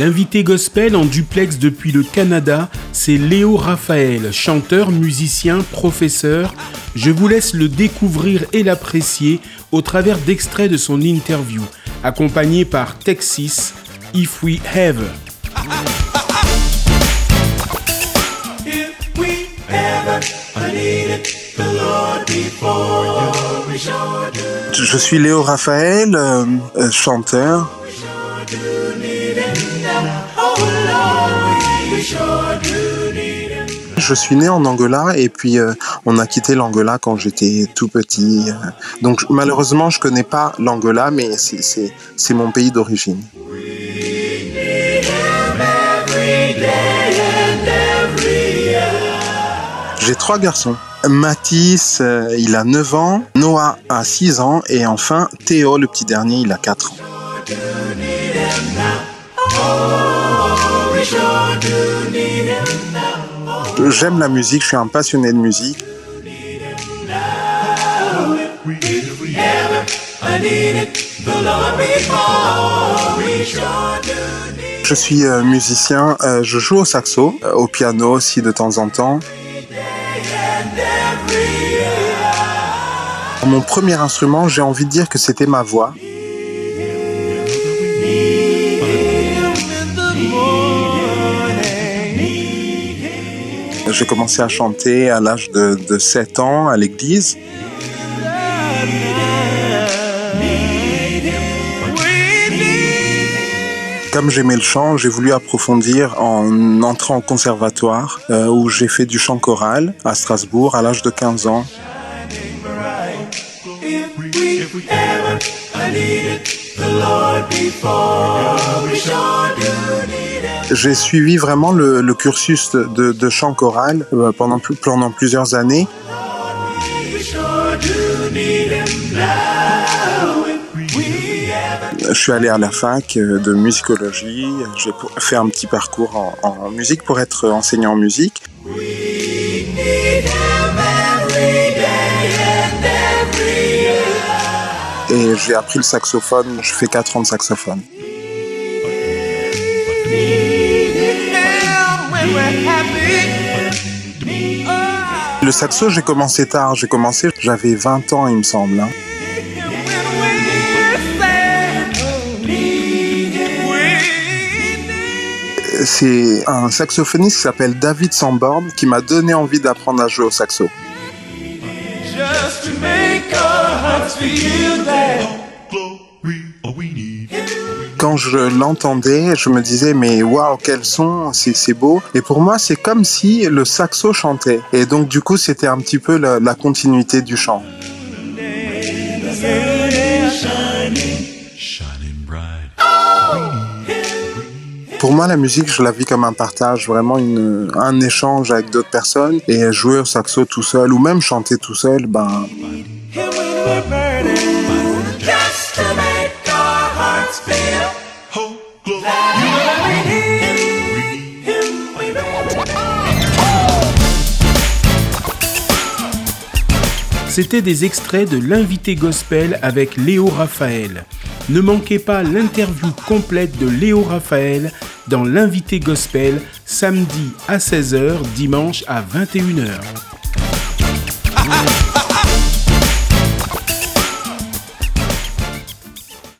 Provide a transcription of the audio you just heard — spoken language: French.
L'invité gospel en duplex depuis le Canada, c'est Léo Raphaël, chanteur, musicien, professeur. Je vous laisse le découvrir et l'apprécier au travers d'extraits de son interview, accompagné par Texas, If We Have. Je suis Léo Raphaël, euh, chanteur. Je suis né en Angola et puis euh, on a quitté l'Angola quand j'étais tout petit. Donc malheureusement je connais pas l'Angola mais c'est mon pays d'origine. J'ai trois garçons. Mathis, euh, il a 9 ans, Noah a 6 ans et enfin Théo, le petit dernier, il a 4 ans. J'aime la musique, je suis un passionné de musique. Je suis euh, musicien, euh, je joue au saxo, au piano aussi de temps en temps. Mon premier instrument, j'ai envie de dire que c'était ma voix. J'ai commencé à chanter à l'âge de, de 7 ans à l'église. Comme j'aimais le chant, j'ai voulu approfondir en entrant au conservatoire euh, où j'ai fait du chant choral à Strasbourg à l'âge de 15 ans. J'ai suivi vraiment le, cursus de, chant choral euh, pendant, plusieurs années. Je suis allé à la fac euh, de musicologie. J'ai fait un petit parcours en, en musique pour être enseignant en musique. Et j'ai appris le saxophone. Je fais 4 ans de saxophone. Le saxo, j'ai commencé tard. J'ai commencé, j'avais 20 ans, il me semble. Hein. c'est un saxophoniste qui s'appelle David Sanborn qui m'a donné envie d'apprendre à jouer au saxo. Quand je l'entendais, je me disais mais waouh quel son, c'est beau. Et pour moi c'est comme si le saxo chantait. Et donc du coup c'était un petit peu la continuité du chant. Pour moi, la musique, je la vis comme un partage, vraiment une, un échange avec d'autres personnes. Et jouer au saxo tout seul, ou même chanter tout seul, ben. C'était des extraits de l'invité gospel avec Léo Raphaël. Ne manquez pas l'interview complète de Léo Raphaël dans l'invité gospel samedi à 16h, dimanche à 21h.